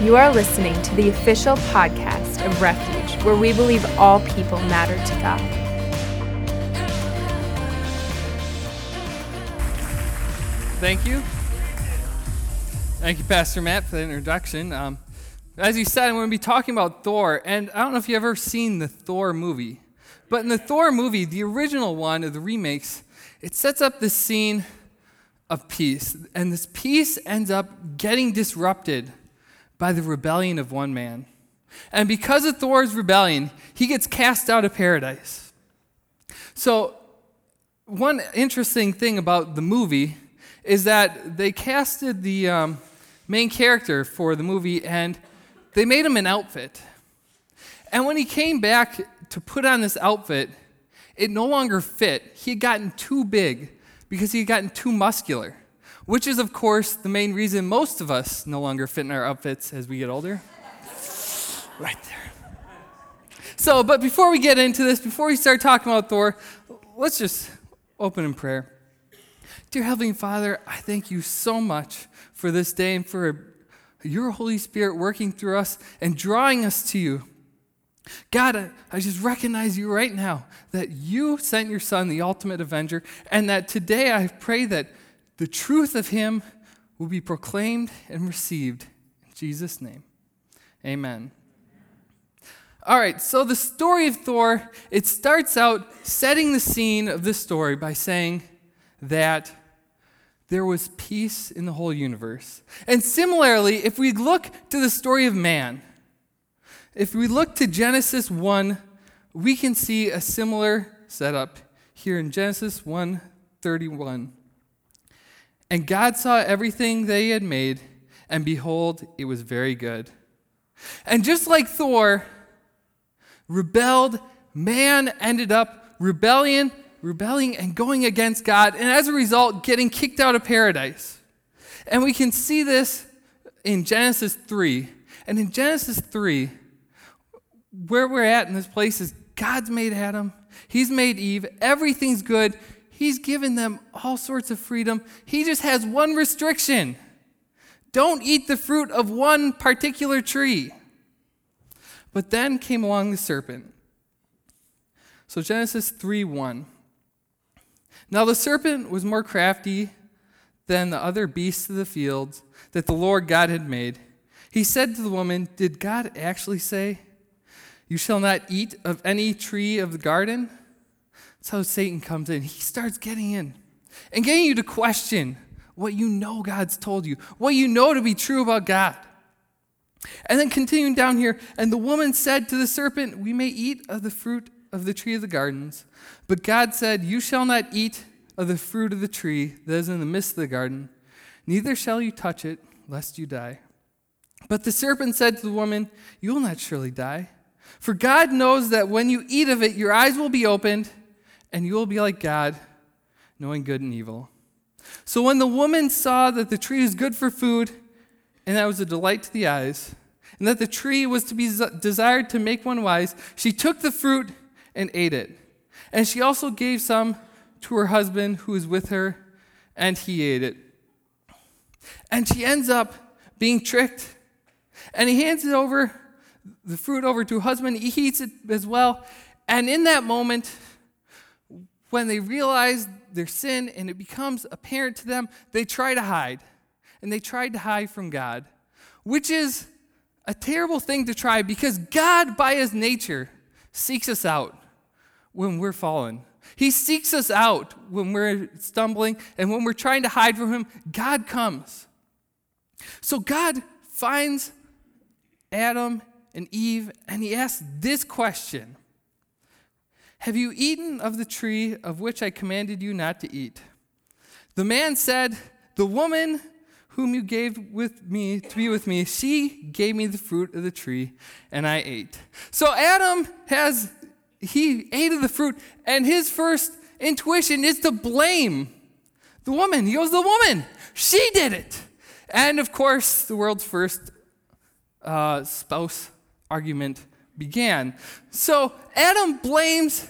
You are listening to the official podcast of Refuge, where we believe all people matter to God. Thank you. Thank you, Pastor Matt, for the introduction. Um, as you said, I'm going to be talking about Thor, and I don't know if you've ever seen the Thor movie, but in the Thor movie, the original one of the remakes, it sets up this scene of peace, and this peace ends up getting disrupted by the rebellion of one man. And because of Thor's rebellion, he gets cast out of paradise. So, one interesting thing about the movie is that they casted the um, main character for the movie and they made him an outfit. And when he came back to put on this outfit, it no longer fit. He had gotten too big because he had gotten too muscular which is, of course, the main reason most of us no longer fit in our outfits as we get older. right there. So, but before we get into this, before we start talking about Thor, let's just open in prayer. Dear Heavenly Father, I thank you so much for this day and for your Holy Spirit working through us and drawing us to you. God, I, just recognize you right now that you sent your Son, the ultimate avenger, and that today I pray that the truth of him will be proclaimed and received. In Jesus' name, amen. All right, so the story of Thor, it starts out setting the scene of this story by saying that there was peace in the whole universe. And similarly, if we look to the story of man, if we look to Genesis 1, we can see a similar setup here in Genesis 1:31. And God saw everything they had made, and behold, it was very good. And just like Thor rebelled, man ended up rebellion, rebelling and going against God, and as a result, getting kicked out of paradise. And we can see this in Genesis 3. And in Genesis 3, where we're at in this place is God's made Adam, He's made Eve, everything's good. He's given them all sorts of freedom. He just has one restriction don't eat the fruit of one particular tree. But then came along the serpent. So Genesis 3 1. Now the serpent was more crafty than the other beasts of the fields that the Lord God had made. He said to the woman, Did God actually say, You shall not eat of any tree of the garden? That's how Satan comes in. He starts getting in and getting you to question what you know God's told you, what you know to be true about God. And then continuing down here, and the woman said to the serpent, We may eat of the fruit of the tree of the gardens. But God said, You shall not eat of the fruit of the tree that is in the midst of the garden, neither shall you touch it, lest you die. But the serpent said to the woman, You will not surely die. For God knows that when you eat of it, your eyes will be opened and you will be like God, knowing good and evil. So when the woman saw that the tree was good for food, and that was a delight to the eyes, and that the tree was to be desired to make one wise, she took the fruit and ate it. And she also gave some to her husband who was with her, and he ate it. And she ends up being tricked. And he hands it over, the fruit over to her husband. He eats it as well. And in that moment, when they realize their sin and it becomes apparent to them, they try to hide. And they tried to hide from God, which is a terrible thing to try because God, by his nature, seeks us out when we're fallen. He seeks us out when we're stumbling and when we're trying to hide from him. God comes. So God finds Adam and Eve and he asks this question have you eaten of the tree of which I commanded you not to eat? The man said, The woman whom you gave with me to be with me, she gave me the fruit of the tree, and I ate. So Adam has he ate of the fruit, and his first intuition is to blame the woman. He goes, The woman, she did it. And of course, the world's first uh, spouse argument began. So Adam blames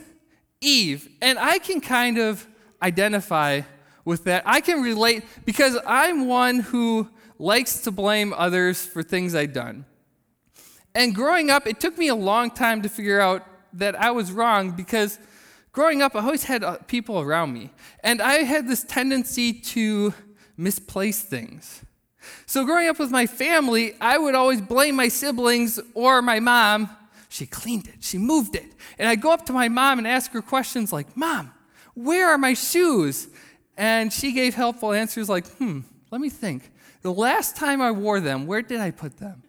Eve, and I can kind of identify with that. I can relate because I'm one who likes to blame others for things I've done. And growing up, it took me a long time to figure out that I was wrong because growing up, I always had uh, people around me. And I had this tendency to misplace things. So, growing up with my family, I would always blame my siblings or my mom. She cleaned it, she moved it. And I'd go up to my mom and ask her questions like, Mom, where are my shoes? And she gave helpful answers like, Hmm, let me think. The last time I wore them, where did I put them?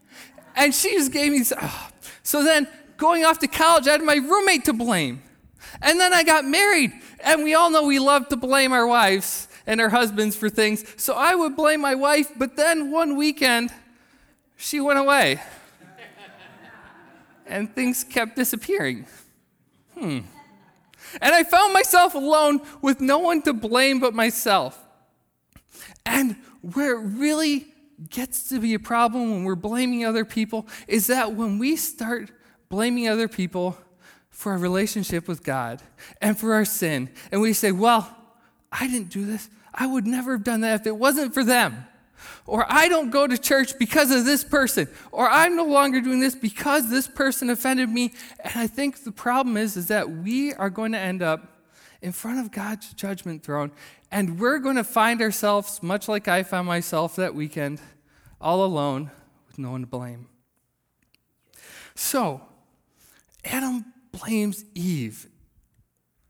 And she just gave me. Oh. So then, going off to college, I had my roommate to blame. And then I got married, and we all know we love to blame our wives and our husbands for things. So I would blame my wife, but then one weekend, she went away. And things kept disappearing. Hmm. And I found myself alone with no one to blame but myself. And where it really gets to be a problem when we're blaming other people is that when we start blaming other people for our relationship with God and for our sin, and we say, Well, I didn't do this. I would never have done that if it wasn't for them. Or I don't go to church because of this person. Or I'm no longer doing this because this person offended me. And I think the problem is, is that we are going to end up in front of God's judgment throne. And we're going to find ourselves, much like I found myself that weekend, all alone with no one to blame. So, Adam blames Eve.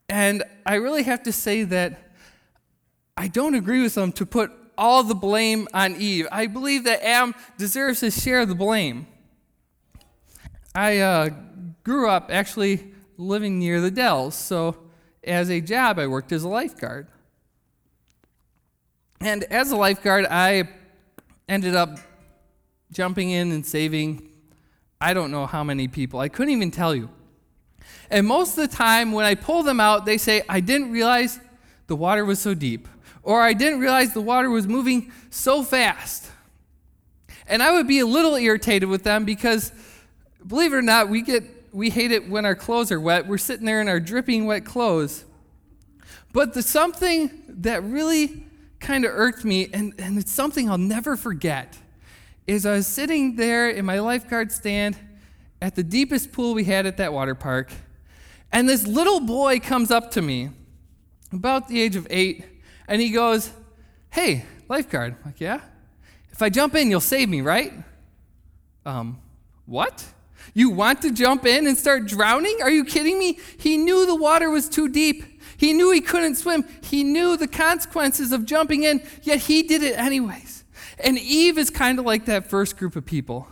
And I really have to say that I don't agree with them to put all the blame on Eve. I believe that Adam deserves to share the blame. I uh, grew up actually living near the Dells, so as a job, I worked as a lifeguard. And as a lifeguard, I ended up jumping in and saving I don't know how many people. I couldn't even tell you. And most of the time, when I pull them out, they say, I didn't realize the water was so deep or I didn't realize the water was moving so fast. And I would be a little irritated with them because, believe it or not, we get we hate it when our clothes are wet. We're sitting there in our dripping wet clothes. But the something that really kind of irked me, and, and it's something I'll never forget, is I was sitting there in my lifeguard stand at the deepest pool we had at that water park, and this little boy comes up to me, about the age of eight, and he goes, Hey, lifeguard. I'm like, yeah? If I jump in, you'll save me, right? Um, what? You want to jump in and start drowning? Are you kidding me? He knew the water was too deep. He knew he couldn't swim. He knew the consequences of jumping in, yet he did it anyways. And Eve is kind of like that first group of people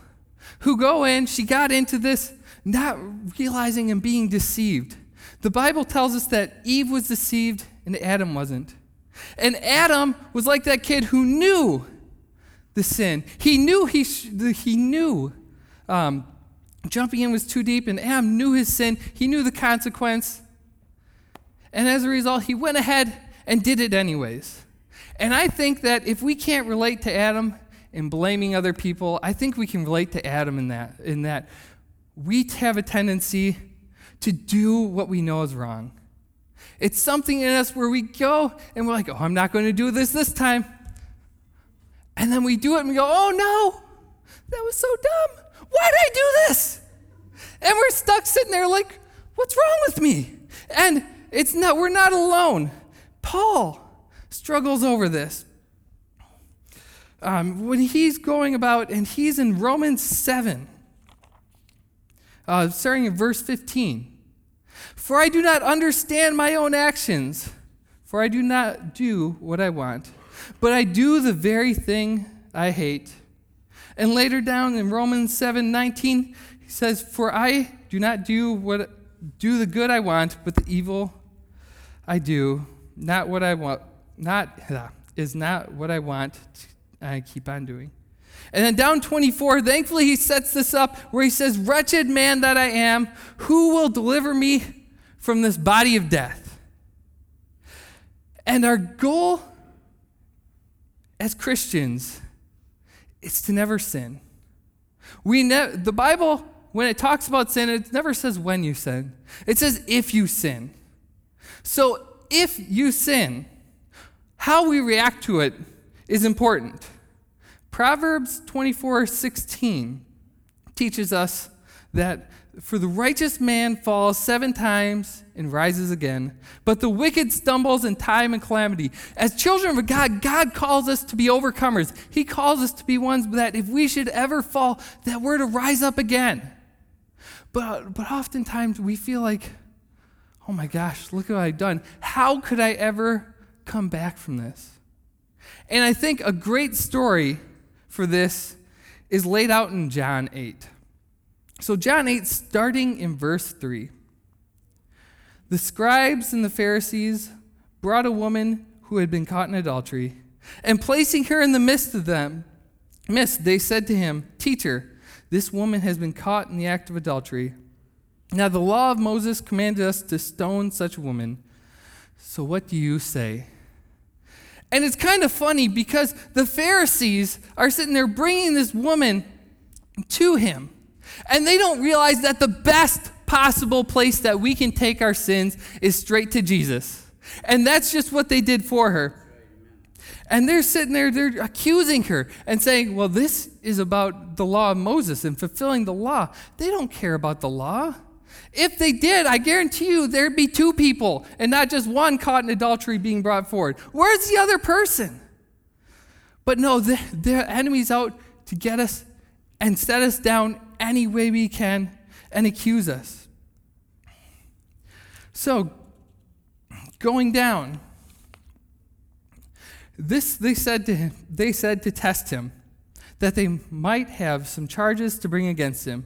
who go in, she got into this not realizing and being deceived. The Bible tells us that Eve was deceived and Adam wasn't. And Adam was like that kid who knew the sin. He knew he, sh- he knew um, jumping in was too deep, and Adam knew his sin. He knew the consequence. And as a result, he went ahead and did it anyways. And I think that if we can't relate to Adam in blaming other people, I think we can relate to Adam in that, in that we have a tendency to do what we know is wrong. It's something in us where we go and we're like, oh, I'm not going to do this this time. And then we do it and we go, oh no, that was so dumb. Why did I do this? And we're stuck sitting there like, what's wrong with me? And it's not, we're not alone. Paul struggles over this. Um, when he's going about, and he's in Romans 7, uh, starting in verse 15. For I do not understand my own actions, for I do not do what I want, but I do the very thing I hate. And later down in Romans 7 19, he says, For I do not do what do the good I want, but the evil I do, not what I want, not is not what I want. I keep on doing. And then down 24, thankfully he sets this up where he says, Wretched man that I am, who will deliver me from this body of death. And our goal as Christians is to never sin. We ne- the Bible, when it talks about sin, it never says when you sin, it says if you sin. So if you sin, how we react to it is important. Proverbs 24 16 teaches us that for the righteous man falls seven times and rises again, but the wicked stumbles in time and calamity. As children of God, God calls us to be overcomers. He calls us to be ones that if we should ever fall, that we're to rise up again. But, but oftentimes we feel like, oh my gosh, look what I've done. How could I ever come back from this? And I think a great story for this is laid out in John 8. So, John 8, starting in verse 3. The scribes and the Pharisees brought a woman who had been caught in adultery, and placing her in the midst of them, midst, they said to him, Teacher, this woman has been caught in the act of adultery. Now, the law of Moses commanded us to stone such a woman. So, what do you say? And it's kind of funny because the Pharisees are sitting there bringing this woman to him. And they don't realize that the best possible place that we can take our sins is straight to Jesus. And that's just what they did for her. And they're sitting there, they're accusing her and saying, well, this is about the law of Moses and fulfilling the law. They don't care about the law. If they did, I guarantee you there'd be two people and not just one caught in adultery being brought forward. Where's the other person? But no, the, the enemy's out to get us and set us down any way we can and accuse us. So, going down, this they said to him, they said to test him, that they might have some charges to bring against him.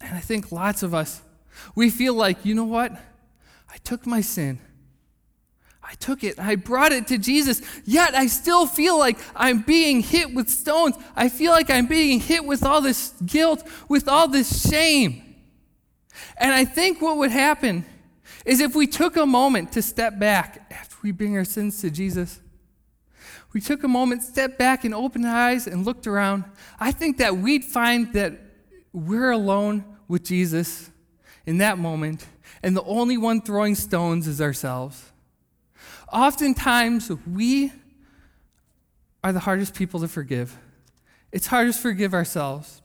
And I think lots of us, we feel like, you know what? I took my sin. I took it. I brought it to Jesus. Yet I still feel like I'm being hit with stones. I feel like I'm being hit with all this guilt, with all this shame. And I think what would happen is if we took a moment to step back after we bring our sins to Jesus, we took a moment, stepped back, and opened our eyes and looked around, I think that we'd find that we're alone with Jesus in that moment, and the only one throwing stones is ourselves. Oftentimes, we are the hardest people to forgive. It's hardest to forgive ourselves.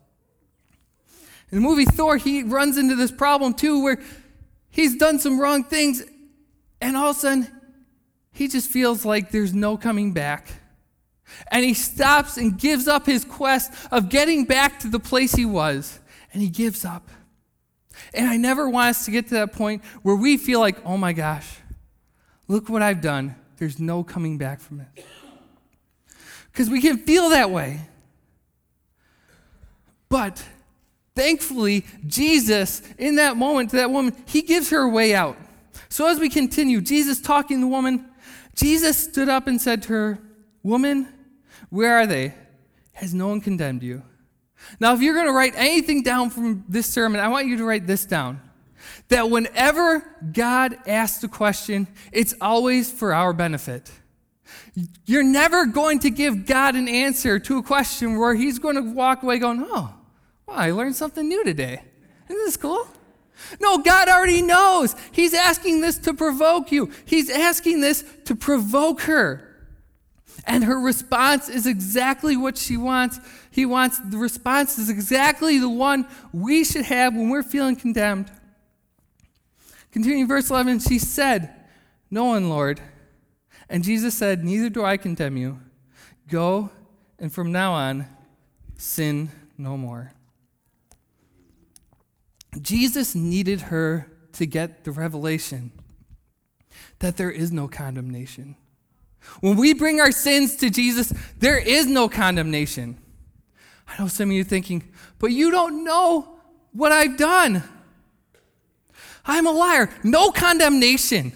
In the movie Thor, he runs into this problem too, where he's done some wrong things, and all of a sudden, he just feels like there's no coming back. And he stops and gives up his quest of getting back to the place he was, and he gives up. And I never want us to get to that point where we feel like, oh my gosh, look what I've done. There's no coming back from it. Because we can feel that way. But Thankfully, Jesus, in that moment to that woman, he gives her a way out. So as we continue, Jesus talking to the woman, Jesus stood up and said to her, Woman, where are they? Has no one condemned you? Now, if you're going to write anything down from this sermon, I want you to write this down. That whenever God asks a question, it's always for our benefit. You're never going to give God an answer to a question where He's going to walk away going, Oh, well, I learned something new today. Isn't this cool? No, God already knows. He's asking this to provoke you. He's asking this to provoke her. And her response is exactly what she wants. He wants the response is exactly the one we should have when we're feeling condemned. Continuing verse 11, she said, No one, Lord. And Jesus said, Neither do I condemn you. Go, and from now on, sin no more. Jesus needed her to get the revelation that there is no condemnation. When we bring our sins to Jesus, there is no condemnation. I know some of you thinking, but you don't know what I've done. I'm a liar. No condemnation.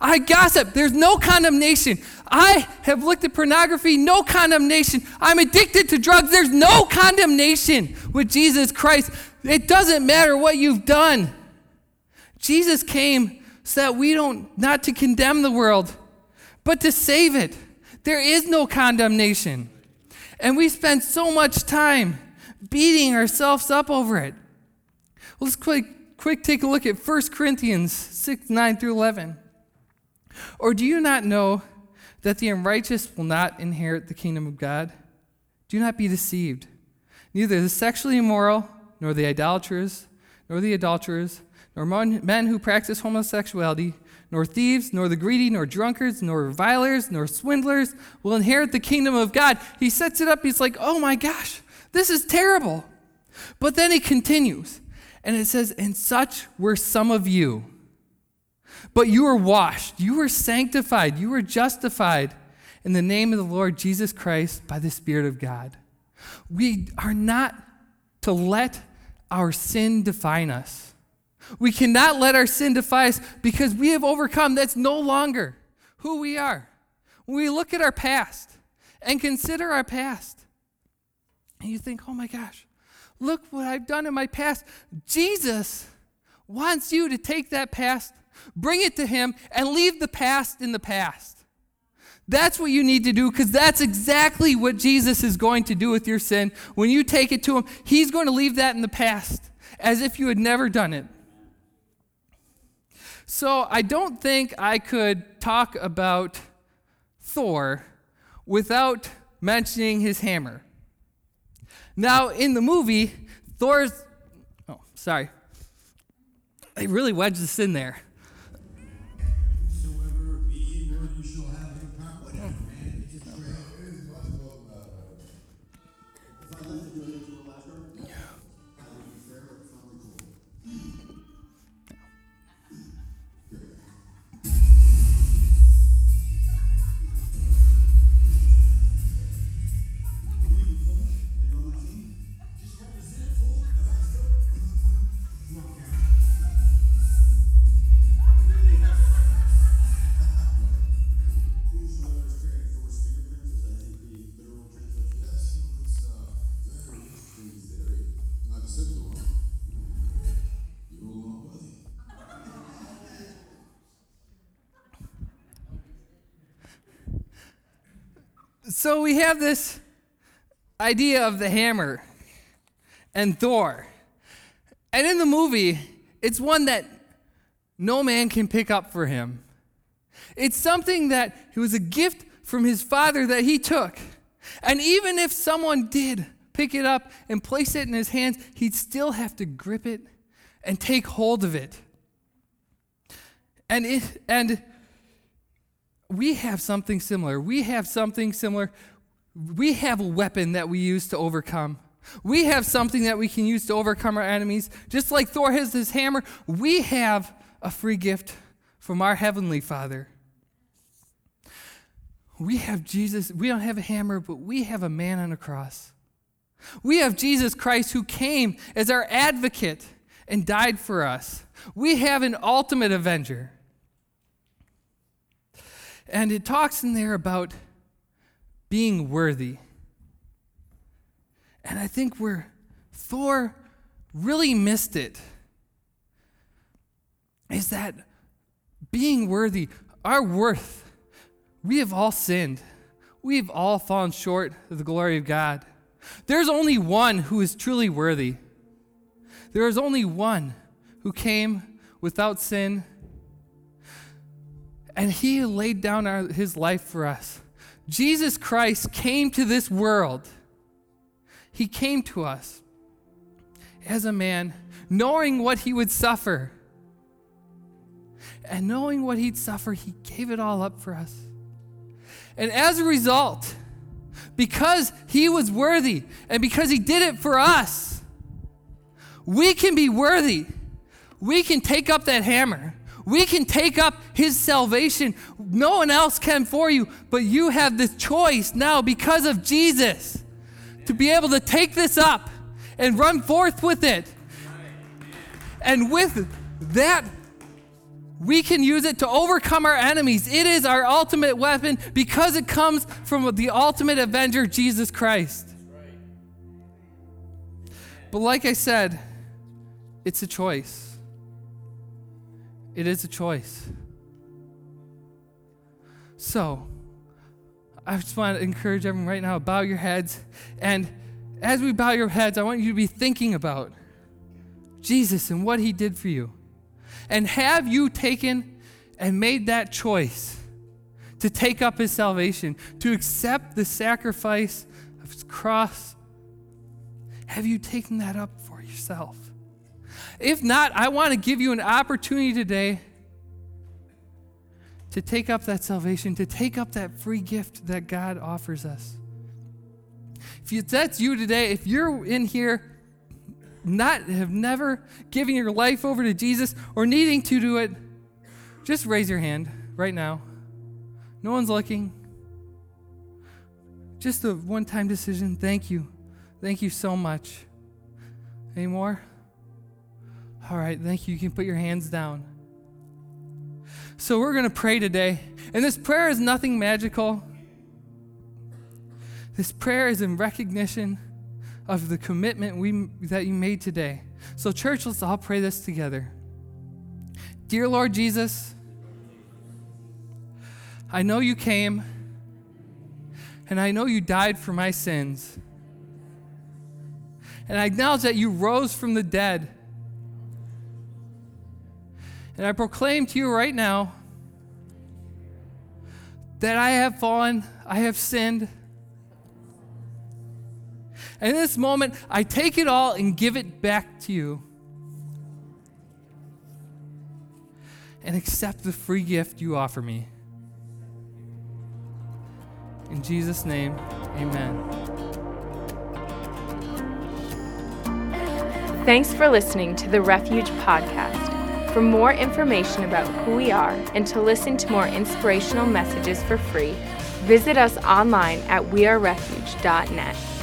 I gossip. There's no condemnation. I have looked at pornography, no condemnation. I'm addicted to drugs. There's no condemnation with Jesus Christ. It doesn't matter what you've done. Jesus came so that we don't, not to condemn the world, but to save it. There is no condemnation. And we spend so much time beating ourselves up over it. Let's quick, quick take a look at 1 Corinthians 6 9 through 11. Or do you not know that the unrighteous will not inherit the kingdom of God? Do not be deceived. Neither the sexually immoral, nor the idolaters, nor the adulterers, nor men who practice homosexuality, nor thieves, nor the greedy, nor drunkards, nor revilers, nor swindlers will inherit the kingdom of God. He sets it up. He's like, oh my gosh, this is terrible. But then he continues, and it says, And such were some of you. But you were washed, you were sanctified, you were justified in the name of the Lord Jesus Christ by the Spirit of God. We are not to let our sin define us. We cannot let our sin defy us because we have overcome. That's no longer who we are. When we look at our past and consider our past, and you think, oh my gosh, look what I've done in my past. Jesus wants you to take that past, bring it to Him, and leave the past in the past. That's what you need to do because that's exactly what Jesus is going to do with your sin. When you take it to Him, He's going to leave that in the past as if you had never done it. So I don't think I could talk about Thor without mentioning his hammer. Now, in the movie, Thor's. Oh, sorry. They really wedged this in there. So we have this idea of the hammer and Thor. And in the movie, it's one that no man can pick up for him. It's something that it was a gift from his father that he took. And even if someone did pick it up and place it in his hands, he'd still have to grip it and take hold of it. And it, and we have something similar. We have something similar. We have a weapon that we use to overcome. We have something that we can use to overcome our enemies. Just like Thor has his hammer, we have a free gift from our Heavenly Father. We have Jesus. We don't have a hammer, but we have a man on a cross. We have Jesus Christ who came as our advocate and died for us. We have an ultimate avenger. And it talks in there about being worthy. And I think where Thor really missed it is that being worthy, our worth, we have all sinned. We have all fallen short of the glory of God. There's only one who is truly worthy. There is only one who came without sin and he laid down our, his life for us. Jesus Christ came to this world. He came to us as a man, knowing what he would suffer. And knowing what he'd suffer, he gave it all up for us. And as a result, because he was worthy and because he did it for us, we can be worthy. We can take up that hammer we can take up his salvation. No one else can for you, but you have this choice now because of Jesus to be able to take this up and run forth with it. And with that, we can use it to overcome our enemies. It is our ultimate weapon because it comes from the ultimate avenger, Jesus Christ. But like I said, it's a choice. It is a choice. So, I just want to encourage everyone right now bow your heads. And as we bow your heads, I want you to be thinking about Jesus and what he did for you. And have you taken and made that choice to take up his salvation, to accept the sacrifice of his cross? Have you taken that up for yourself? If not, I want to give you an opportunity today to take up that salvation, to take up that free gift that God offers us. If that's you today, if you're in here not have never given your life over to Jesus or needing to do it, just raise your hand right now. No one's looking. Just a one time decision. Thank you. Thank you so much. Any more? All right, thank you. You can put your hands down. So, we're going to pray today. And this prayer is nothing magical. This prayer is in recognition of the commitment we, that you made today. So, church, let's all pray this together. Dear Lord Jesus, I know you came, and I know you died for my sins. And I acknowledge that you rose from the dead. And I proclaim to you right now that I have fallen, I have sinned. And in this moment, I take it all and give it back to you. And accept the free gift you offer me. In Jesus' name, amen. Thanks for listening to the Refuge Podcast. For more information about who we are and to listen to more inspirational messages for free, visit us online at wearerefuge.net.